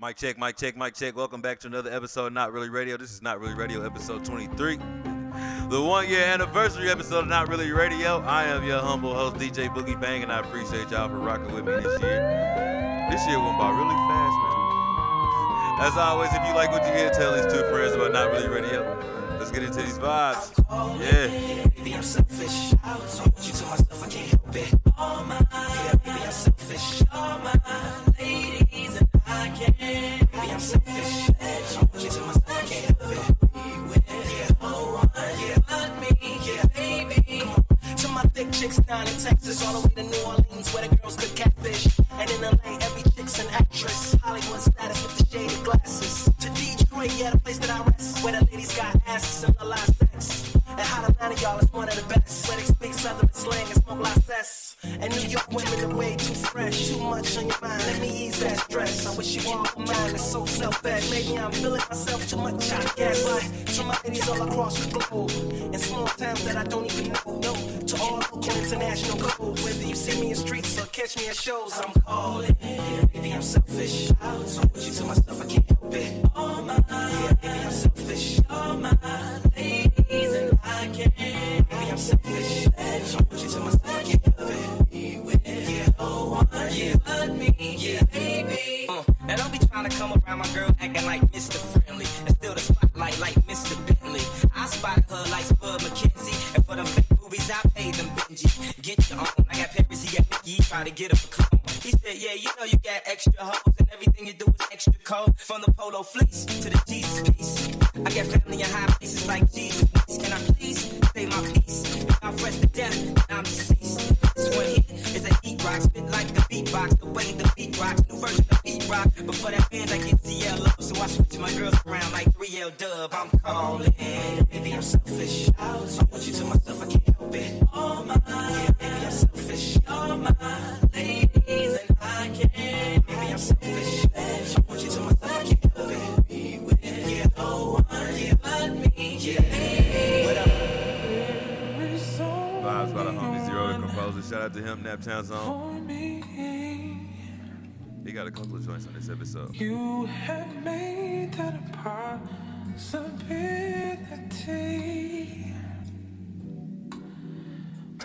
Mic check, mic check, mic check. Welcome back to another episode of Not Really Radio. This is Not Really Radio, episode 23. The one year anniversary episode of Not Really Radio. I am your humble host, DJ Boogie Bang, and I appreciate y'all for rocking with me this year. This year went by really fast, man. As always, if you like what you hear, tell these two friends about Not Really Radio. Let's get into these vibes. Yeah. I'm to my thick chicks down in Texas, all the way to New Orleans, where the girls could catfish. And in LA, every chick's an actress. Hollywood status with the shaded glasses. To Detroit, yeah, the place that I rest, where the ladies got asses and a lot of sex. And hot Atlanta, y'all, is one of the best. Where they speak southern slang and smoke la cess. And New York women are way too fresh. Too much on your mind, let me ease that stress. I wish you all mine, it's so self-fed. Maybe I'm feeling myself too much, I guess. But to my ladies all across the globe. In small towns that I don't even know. No, to all local international code. Whether you see me in streets or catch me at shows, I'm calling. Yeah, baby, I'm selfish. I told you to myself, I can't help it. All mine. Yeah, baby, I'm selfish. All mine. I'm selfish. I told you to myself, I can't help it. Yeah, oh, one. Yeah, let me. Yeah, baby. Uh, and don't be trying to come around my girl acting like Mr. Friendly. And still the spotlight like Mr. Bentley. I spotted her like Spud MacKenzie. And for them fake boobies, I paid them Benji. Get your own. I got Paris, he got Nicky, he try to get up a clone. He said, yeah, you know you got extra hoes. And everything you do is extra cold. From the polo fleece to the Jesus piece. I got family in high places like Jesus. Can I please say my piece? I'm fresh to death, I'm deceased. This one here is a heat rock. Spit like the beatbox. The way the beat rocks. New version of beat rock. But for that band, I get CLO. So I switch my girls around like 3L dub. I'm calling. Baby, I'm selfish. I want you to myself, I can't help it. All. Yeah, baby, I'm selfish. All mine. Ladies, and I can't. Baby, I'm selfish. I want you to myself, out to him, Naptown Zone. He got a couple of joints on this episode. You have made that a possibility.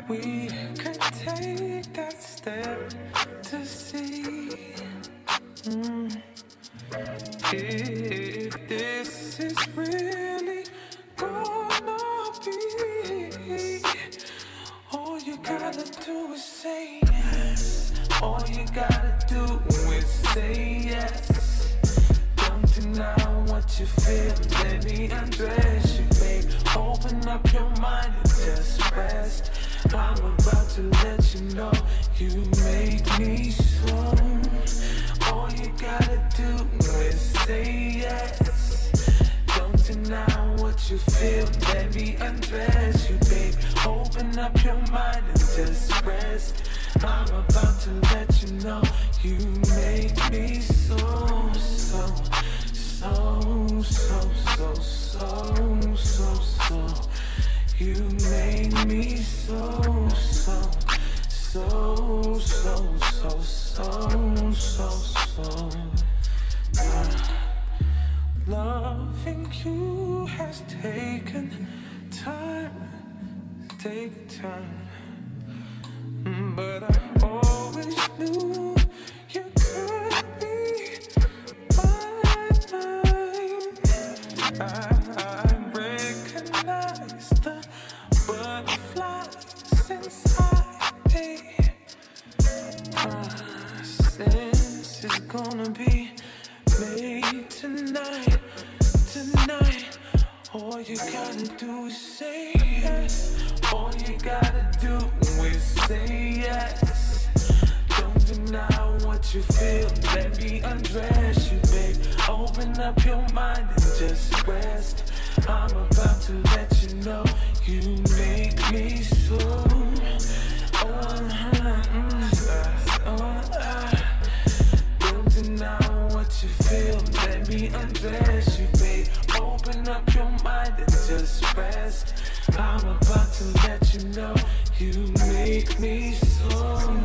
We could take that step to see mm, if this is really gonna be. All you gotta do is say yes. All you gotta do is say yes. Don't deny what you feel. Let me undress you, babe. Open up your mind and just rest. I'm about to let you know you make me so. All you gotta do is say yes. Don't deny what you feel. Let me up your mind and just rest. I'm about to let you know you make me so, so, so, so, so, so, so, so. You make me so, so, so, so, so, so, so, so. Loving you has taken time, taken time. But I always knew you could be mine. I, recognize the butterflies inside me. Sense is gonna be made tonight, tonight. All you gotta do is say gotta do is say yes. Don't deny what you feel. Let me undress you, babe. Open up your mind and just rest. I'm about to let you know you make me so. Oh. Don't deny what you feel. Let me undress you, babe. Open up your mind and just rest. I'm about to let you know you make me so,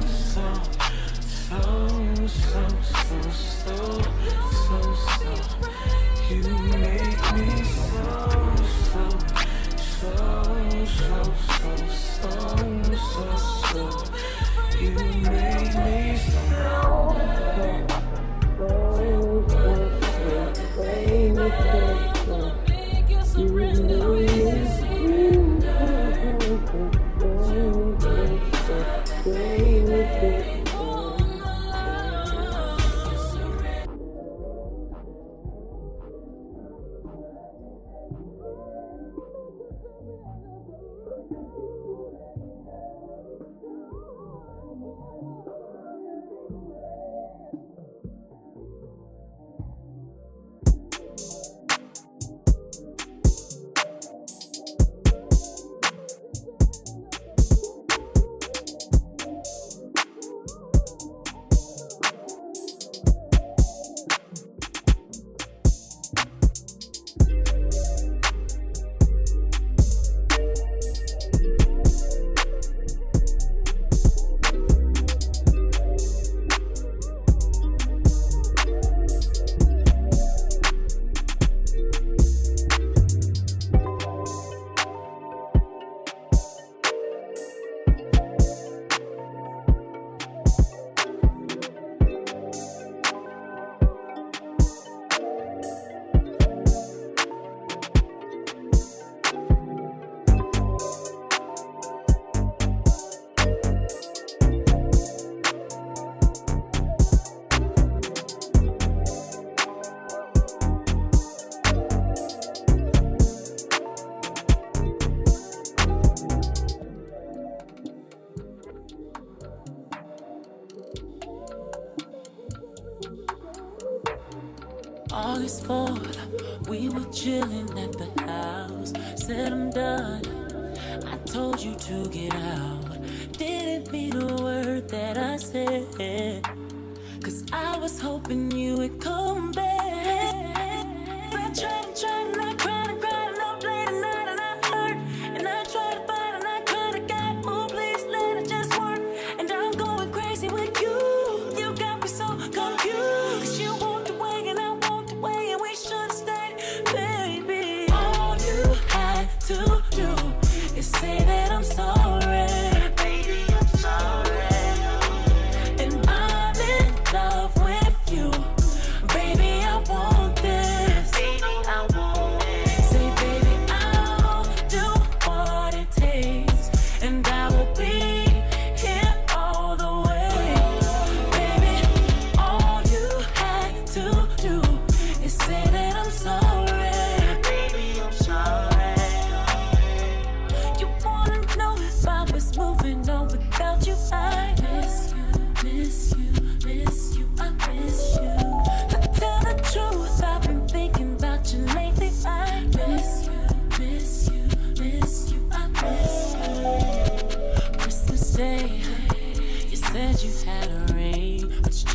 so, so, so, so, so,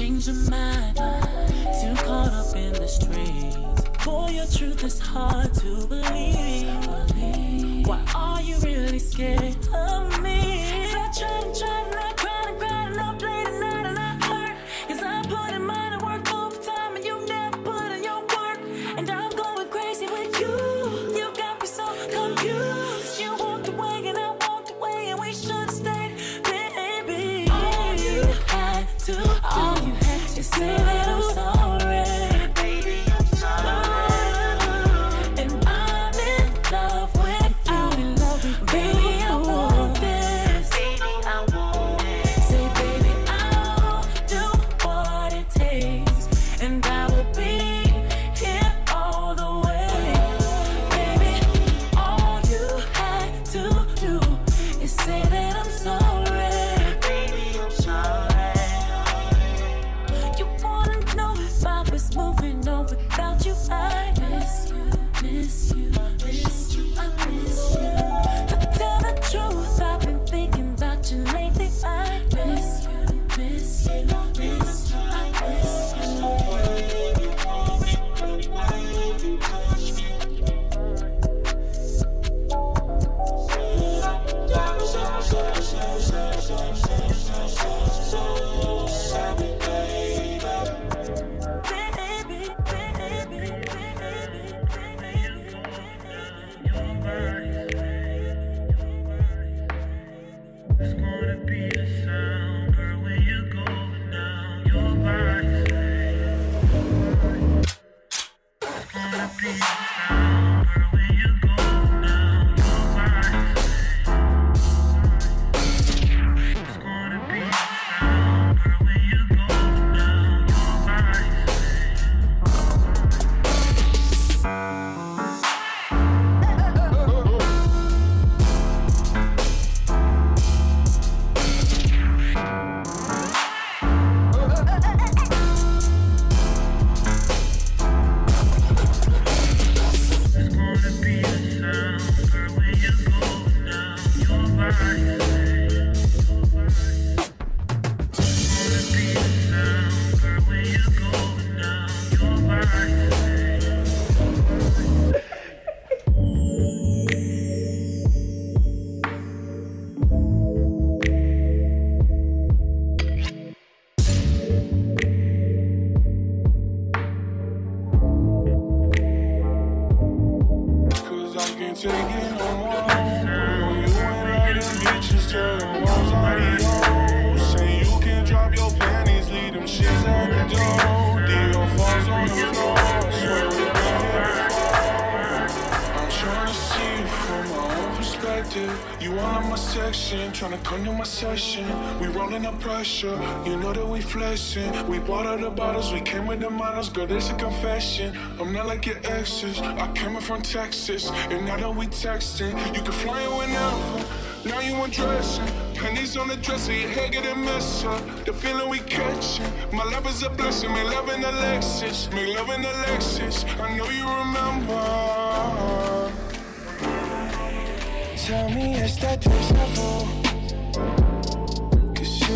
change your mind. Too caught up in the strings. Boy, your truth is hard to believe. Why are you really scared of me? Cause I try try pressure. You know that we flexing. We bought all the bottles, we came with the models. Girl, this a confession. I'm not like your exes. I came up from Texas, and now that we texting, you can fly in whenever. Now you undressing. Pennies on the dresser, your hair getting messed up. The feeling we catching. My love is a blessing. Make love in a Lexus. Make love in a Lexus. I know you remember. Tell me, is that deja vu?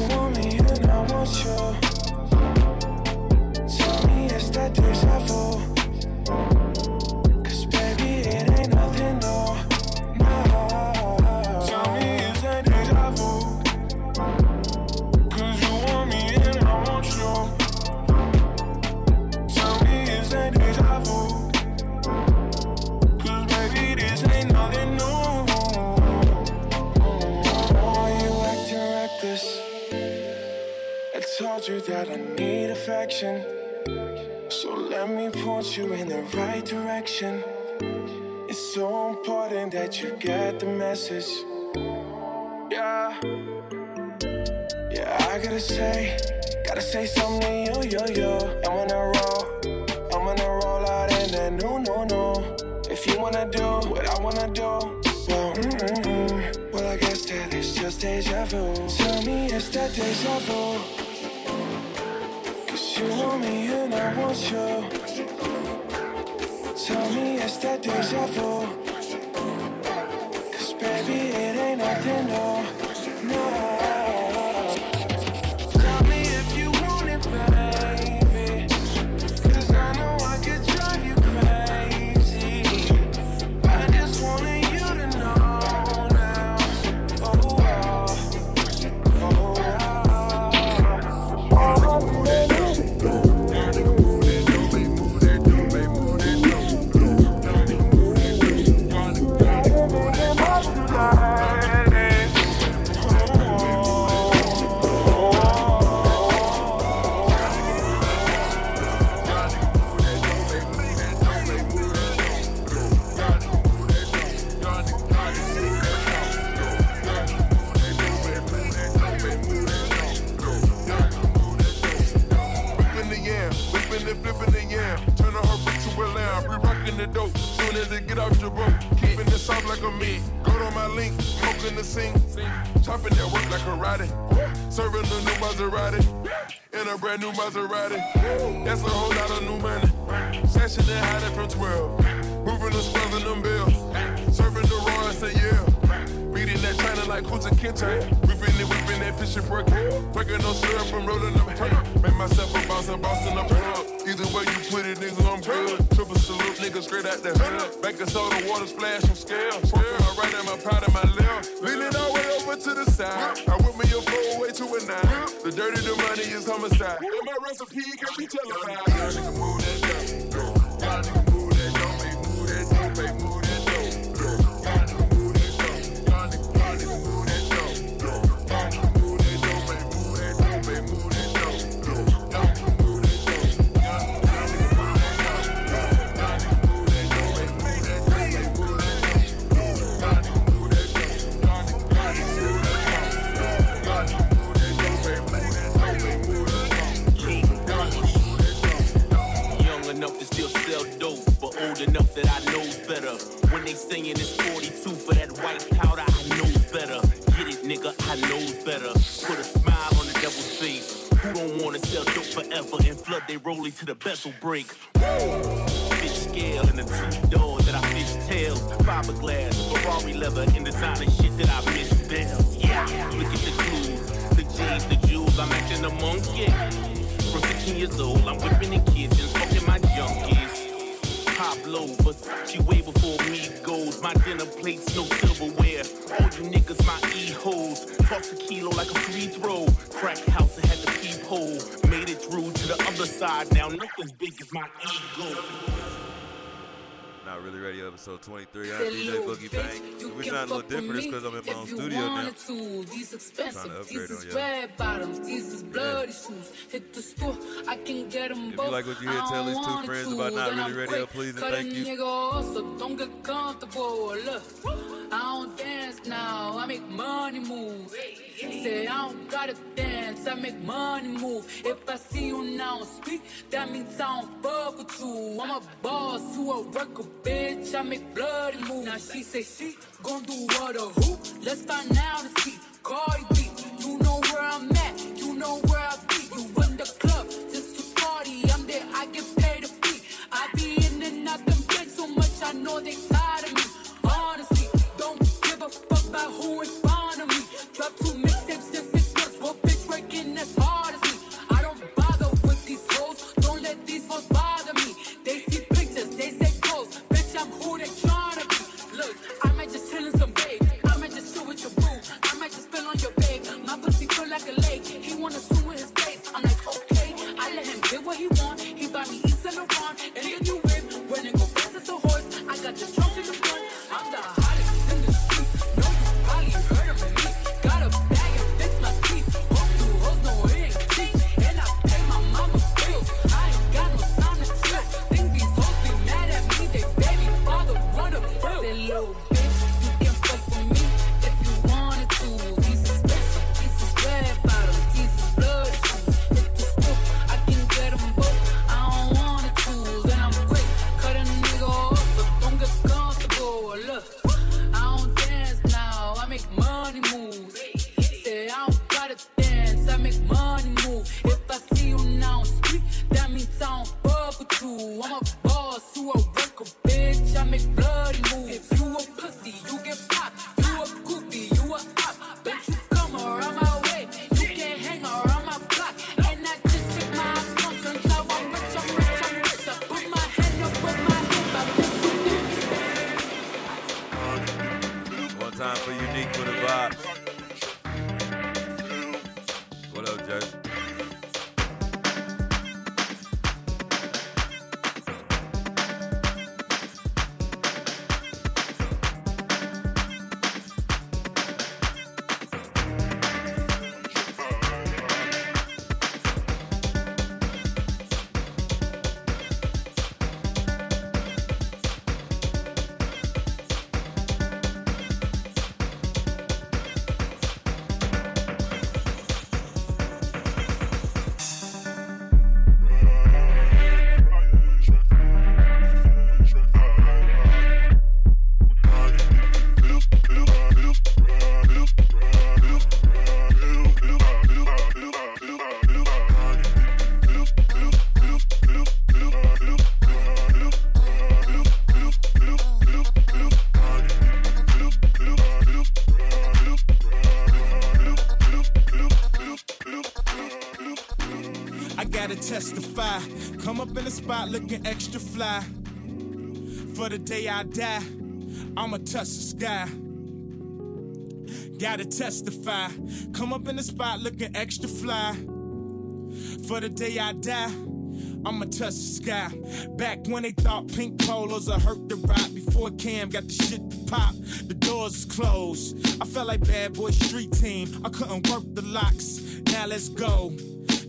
want me and I want you. Tell me is that desirable you that I need affection. So let me point you in the right direction. It's so important that you get the message. Yeah. Yeah, I gotta say, gotta say something, yo, yo, I'm gonna roll, I'm gonna roll out in that no, no, no. If you wanna do what I wanna do, well, mm-mm-mm. well, I guess that it's just deja vu. Tell me, it's that deja vu? you want me and I want you. Tell me it's that deja vu? Cause baby it ain't nothing new. new Maserati. vessel break. 23. I'm DJ Boogie Bang. We sound a little different because I'm in my own studio now. These expensive, these is red bottoms, these is bloody shoes. Hit the store, I can get them if both. If you like what you hear, tell these two friends to, about Not Really Radio, please and thank you. Nigga don't get comfortable. Look, I don't dance now, I make money moves. Say I don't gotta dance, I make money move. If I see you now speak, that means I don't fuck with you. I'm a boss, a worker, bitch. I make bloody. Now she say she gon' do what who? Let's find out and see. Cardi B, you know where I'm at, you know where I be. You I know they up in the spot looking extra fly. For the day I die, I'ma touch the sky. Gotta testify. Come up in the spot looking extra fly. For the day I die, I'ma touch the sky. Back when they thought pink polos would hurt the rock. Before Cam got the shit to pop, the doors closed. I felt like bad boy street team. I couldn't work the locks. Now let's go.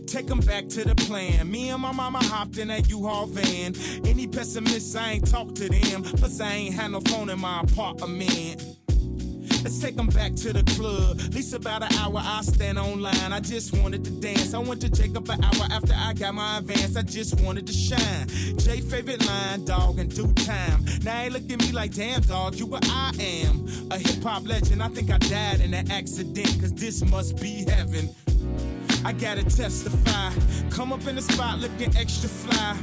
Take them back to the plan. Me and my mama hopped in that U-Haul van. Any pessimists, I ain't talk to them. Plus, I ain't had no phone in my apartment. Let's take them back to the club. At least about an hour, I stand online. I just wanted to dance. I went to Jacob an hour after I got my advance. I just wanted to shine. Jay favorite line, dog, in due time. Now they look at me like, damn, dog, you what I am. A hip hop legend. I think I died in an accident, cause this must be heaven. I gotta testify. Come up in the spot looking extra fly.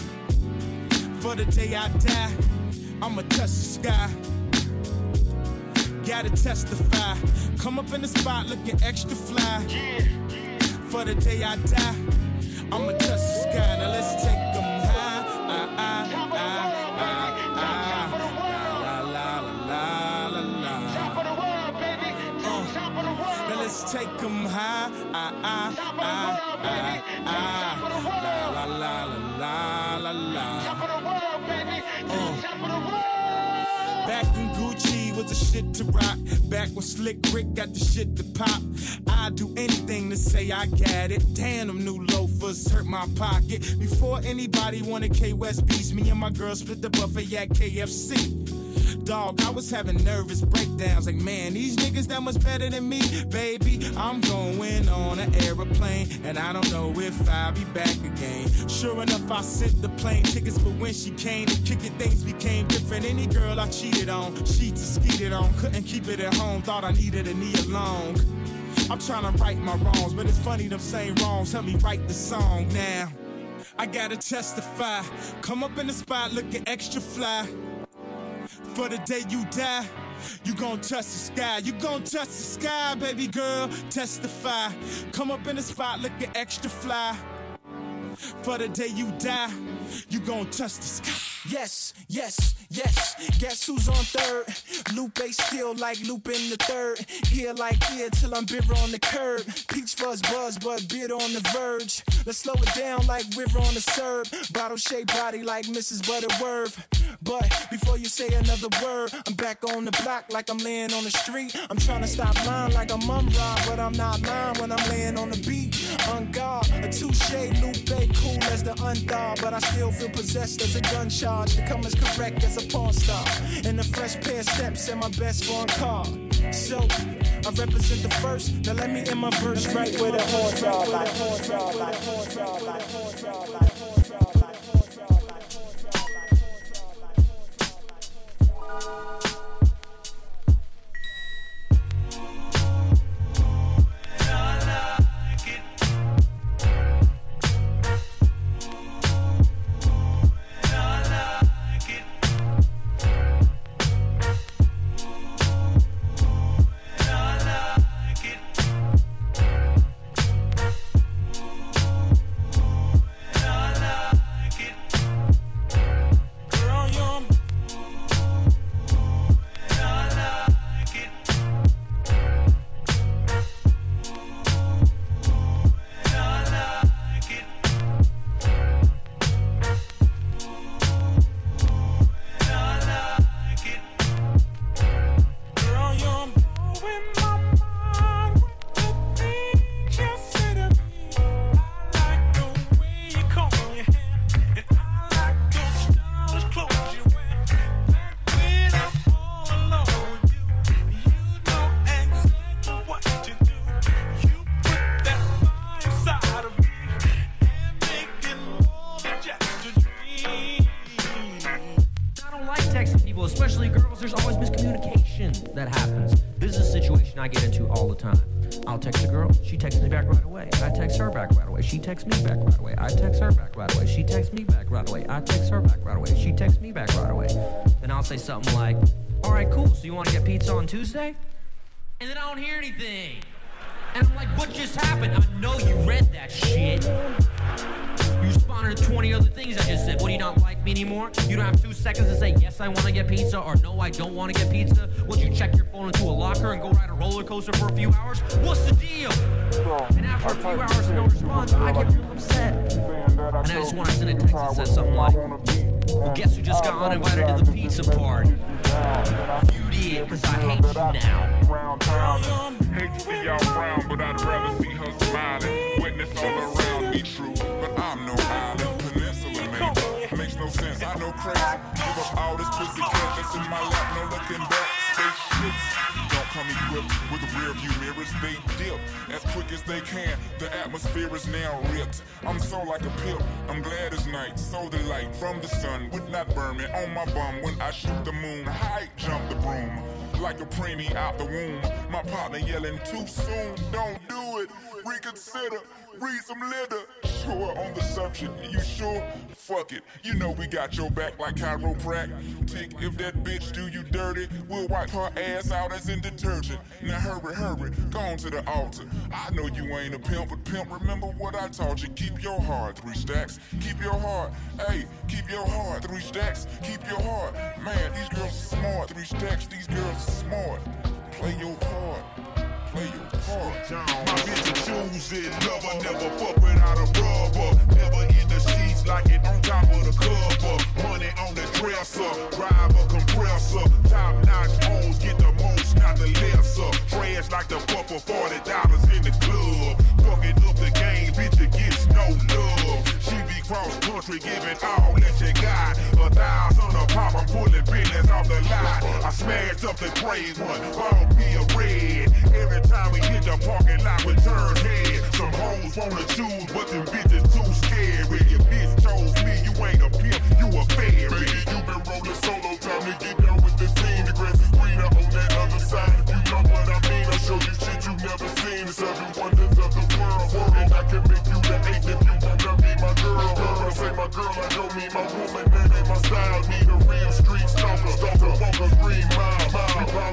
For the day I die, I'ma touch the sky. Gotta testify. Come up in the spot looking extra fly. For the day I die, I'ma touch the sky. Now let's take take 'em high. Ah, ah, ah, ah, ah. La, la, la, la, la, la, la. Uh. Back when Gucci was the shit to rock. Back when Slick Rick got the shit to pop. I'd do anything to say I got it. Damn, them new loafers hurt my pocket. Before anybody wanted K West beats, me and my girl split the buffet at KFC. Dog, I was having nervous breakdowns. Like, man, these niggas that much better than me, baby. I'm going on an aeroplane, and I don't know if I'll be back again. Sure enough, I sent the plane tickets, but when she came to kick it, things became different. Any girl I cheated on, she skeeted on, couldn't keep it at home. Thought I needed a knee along. I'm trying to right my wrongs, but it's funny them same wrongs help me write the song now. I gotta testify. Come up in the spot looking extra fly. For the day you die, you gon' touch the sky. You gon' touch the sky, baby girl. Testify. Come up in the spot looking extra fly. For the day you die, you gon' touch the sky. Yes, yes, yes. Guess who's on third? Lupe still like Lupin the third. Here like here till I'm bitter on the curb. Peach fuzz buzz, but bitter on the verge. Let's slow it down like river on the serve. Bottle shaped body like Mrs. Butterworth. But before you say another word, I'm back on the block like I'm laying on the street. I'm trying to stop lying like I'm mum but I'm not lying when I'm laying on the beat. On guard, a touche, Lupe, cool as the undog, but I still feel possessed as a gun charge to come as correct as a porn star. In a fresh pair of steps and my best foreign car. So I represent the first. Now let me in my verse right where the horns are. Like horns are. Like horns are. Like horns are. Like horns are. Like horns are. Like horns are. Girl, texts me back right away. I text her back right away. She texts me back right away. I text her back right away. She texts me back right away. Then I'll say something like, "All right, cool. So you want to get pizza on Tuesday?" And then I don't hear anything. And I'm like, "What just happened?" I know you read that shit. You responded to 20 other things I just said. What do you not like me anymore? You don't have two seconds to say, yes, I want to get pizza, or no, I don't want to get pizza. Would you check your phone into a locker and go ride a roller coaster for a few hours? Uninvited to the pizza party? You did, because I hate you now. Hate to see y'all frown, but I'd rather see her smiling. Witness all around me true, but I'm no island. Peninsula, maybe. Makes no sense, I know crazy. Give up all this pussy cat that's in my lap, no looking back. Spaceships don't come equipped with rear view mirrors. They as quick as they can. The atmosphere is now ripped. I'm so like a pimp. I'm glad it's night. So the light from the sun would not burn me on my bum when I shoot the moon. High jump the broom like a preemie out the womb. My partner yelling too soon. Don't do it. Reconsider. Read some litter. Sure on the subject. You sure? Fuck it. You know we got your back like chiropractic. If that bitch do you dirty, we'll wipe her ass out as in detergent. Now hurry, hurry. Go on to the altar. I know you ain't a pimp, but pimp, remember what I taught you. Keep your heart. Three stacks. Keep your heart. Hey, keep your heart. Three stacks. Keep your heart. Man, these girls are smart. Three stacks. These girls are smart. Play your part. Play your part. My bitch a choose it, lover, never fuck without a rubber. Never in the sheets like it on top of the cover. Money on the dresser, drive a compressor. Top notch hoes get the most, not the lesser. Trash like the fuck for forty dollars in the club. Fucking up the game, bitch, it gets no love. Be cross country, giving all that you got. A thousand a pop, I'm pulling business off the lot. I smashed up the gray one, bought me a red. Every time we hit the parking lot, we turn head. Some hoes wanna choose, but them bitches too scary. Your bitch chose me, you ain't a pimp, you a fairy. Baby, you been rolling solo, time to get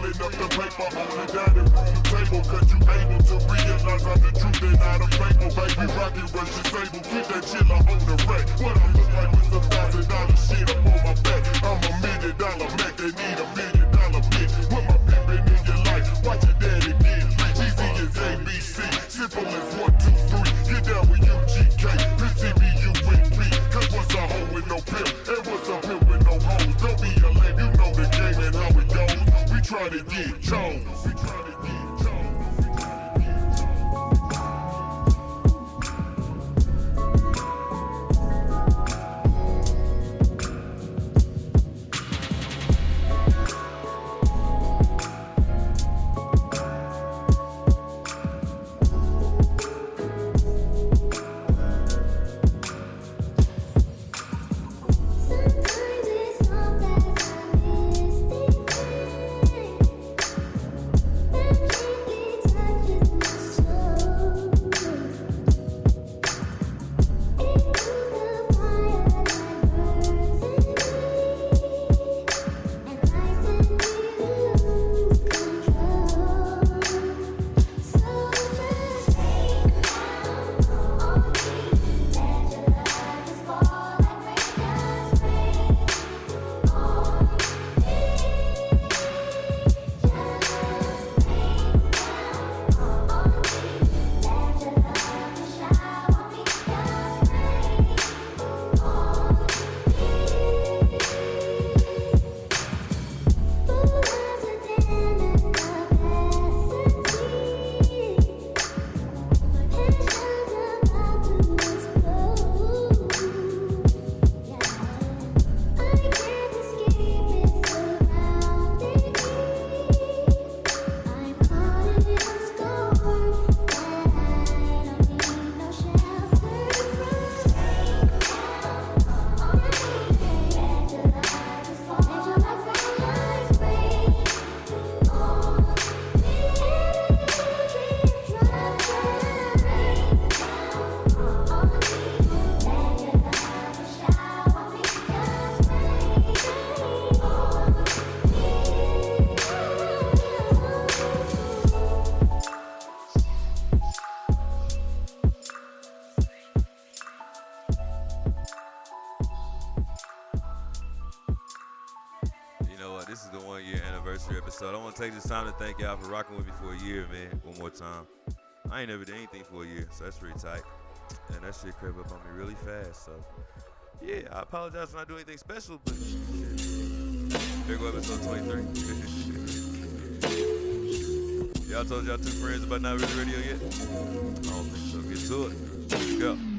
piling up the paper on the dining room table. Cause you able to realize I'm the truth and not a fable. Baby, rocket rush disabled. Keep that chiller on the rack. What I look like with some thousand dollar shit up on my back. I'm a million dollar Mac. They need a million to take this time to thank y'all for rocking with me for a year, man. One more time. I ain't never did anything for a year, so that's pretty tight. And that shit crept up on me really fast. So, yeah, I apologize for not doing anything special, but shit. Episode 23. y'all told y'all two friends about Not Really Radio yet? I don't think so. Get to it. Let's go.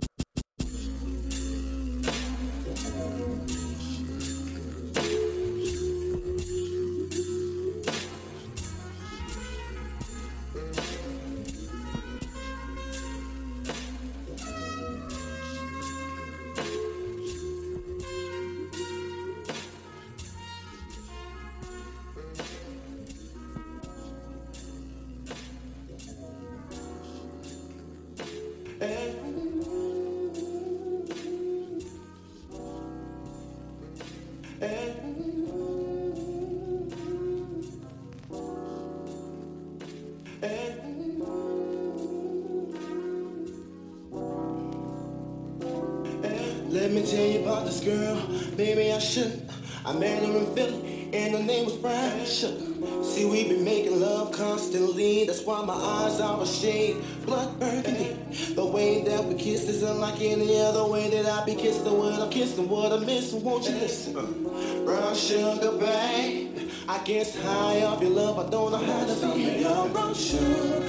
get high off your love, I don't know how to be in your own sugar.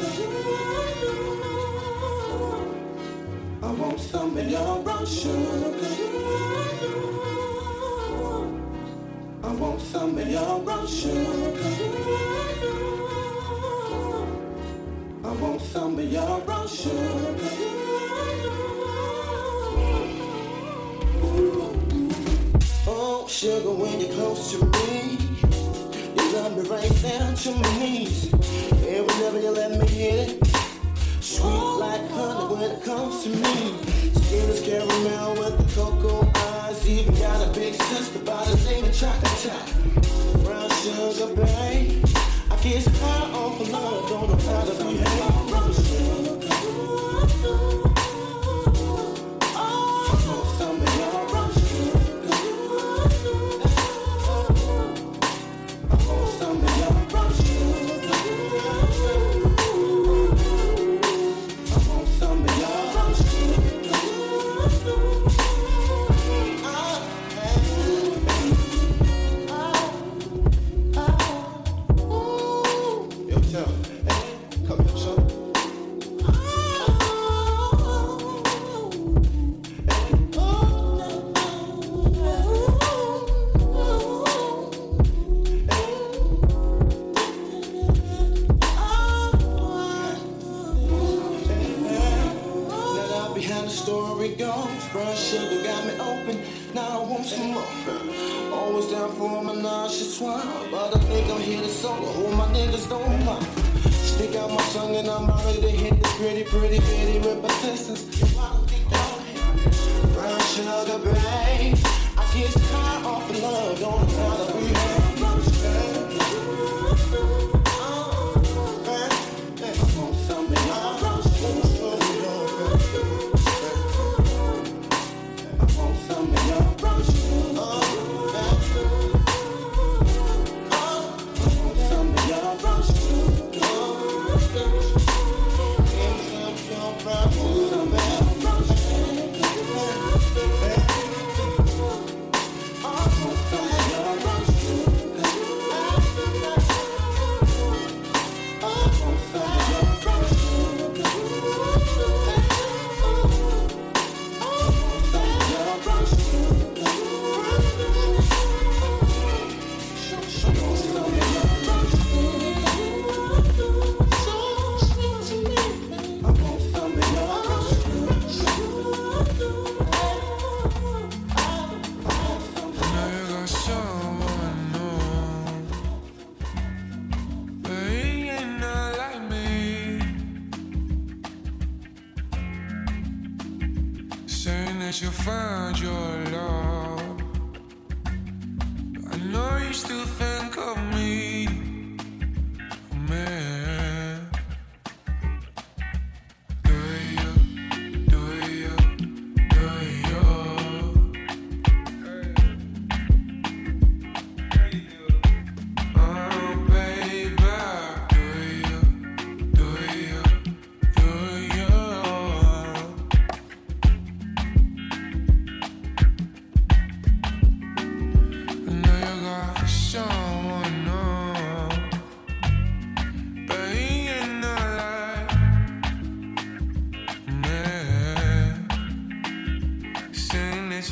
I want some of your brown sugar. I want some of your brown sugar. I want some of your brown sugar. Oh, sugar when you're close to me me right down to my knees. And whenever you let me hit it, sweet like honey when it comes to me. Skin is caramel with the cocoa eyes. Even got a big sister by the name of Chocolate Thai. Brown sugar, babe. I get high off of love, don't know how to behave. Brown sugar,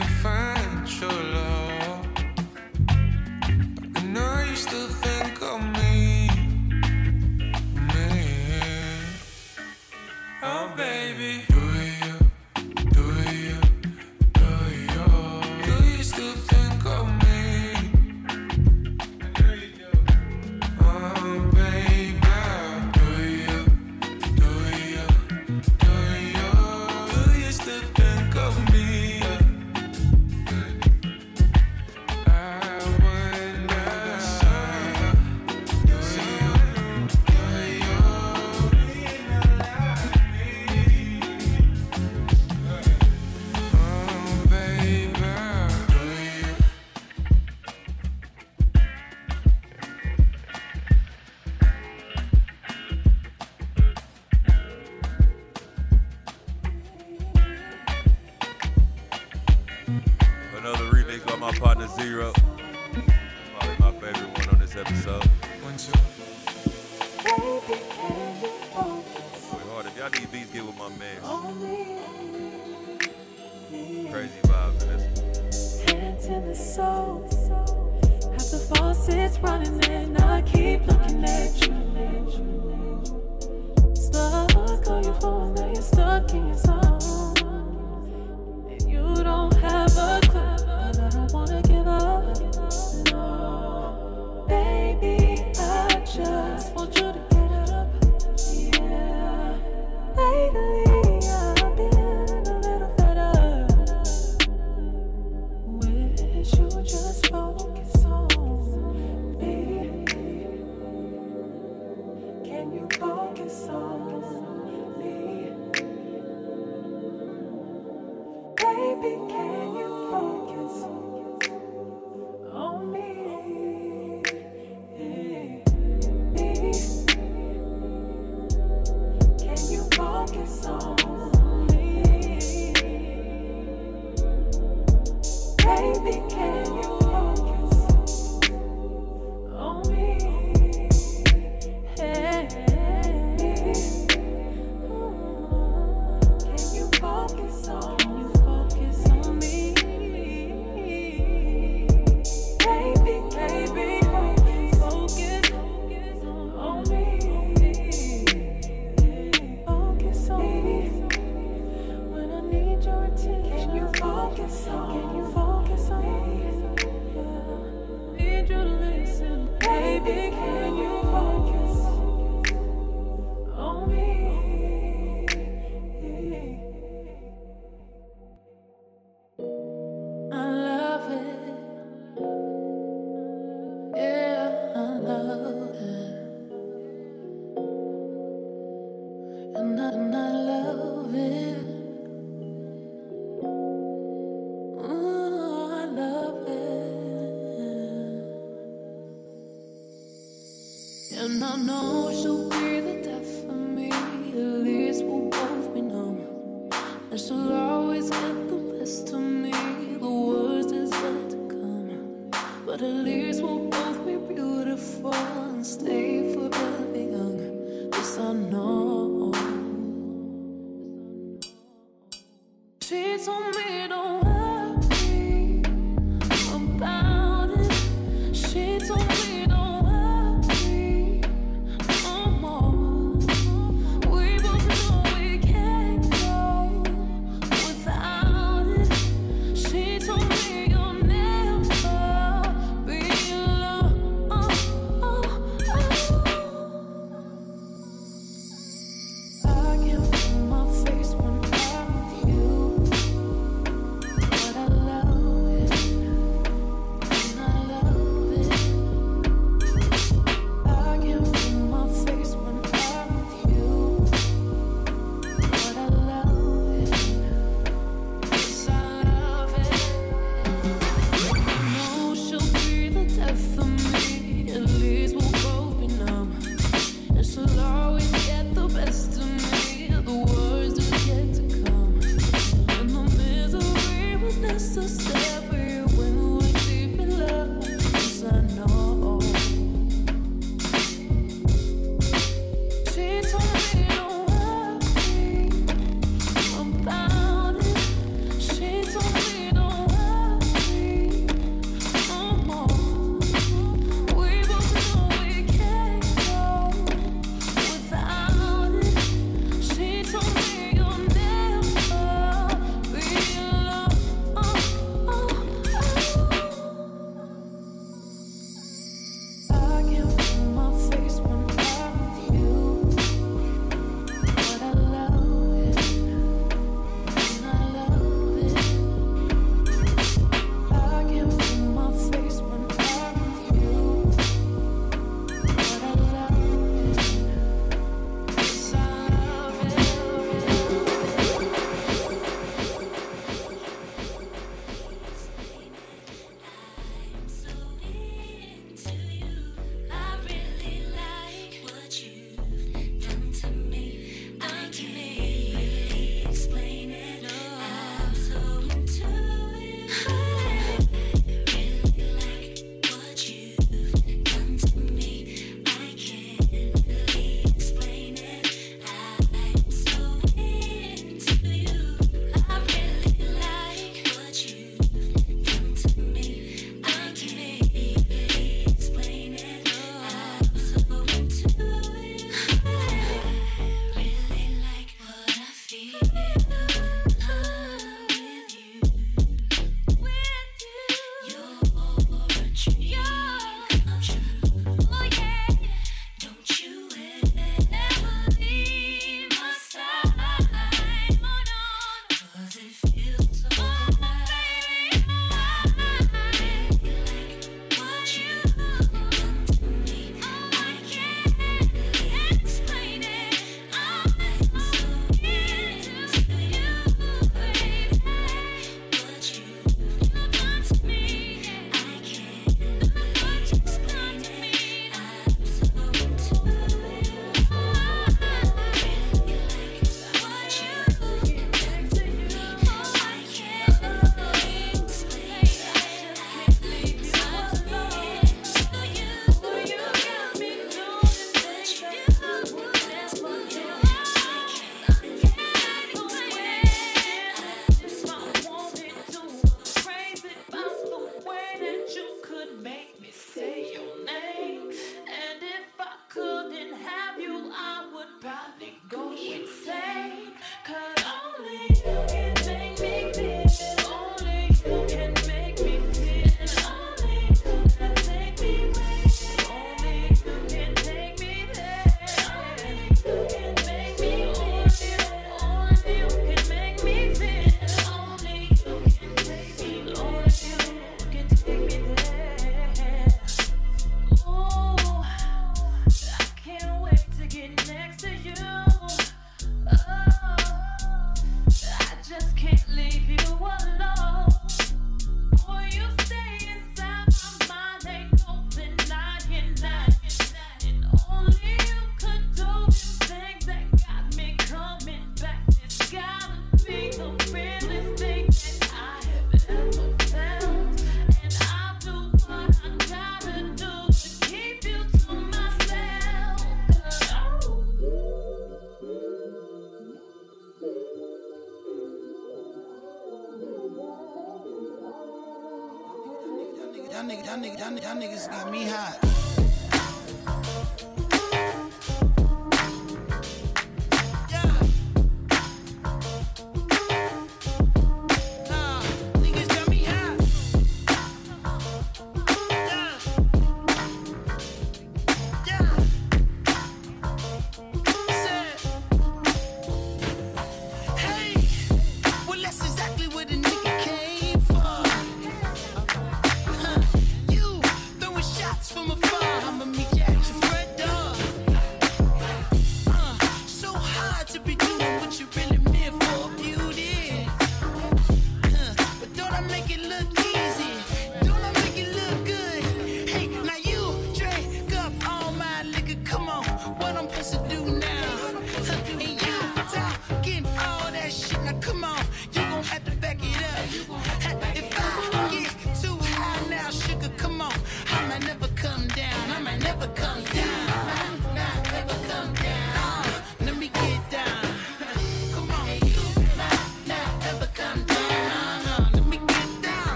to find And I know she'll be the death for me. At least we'll both be numb. And she'll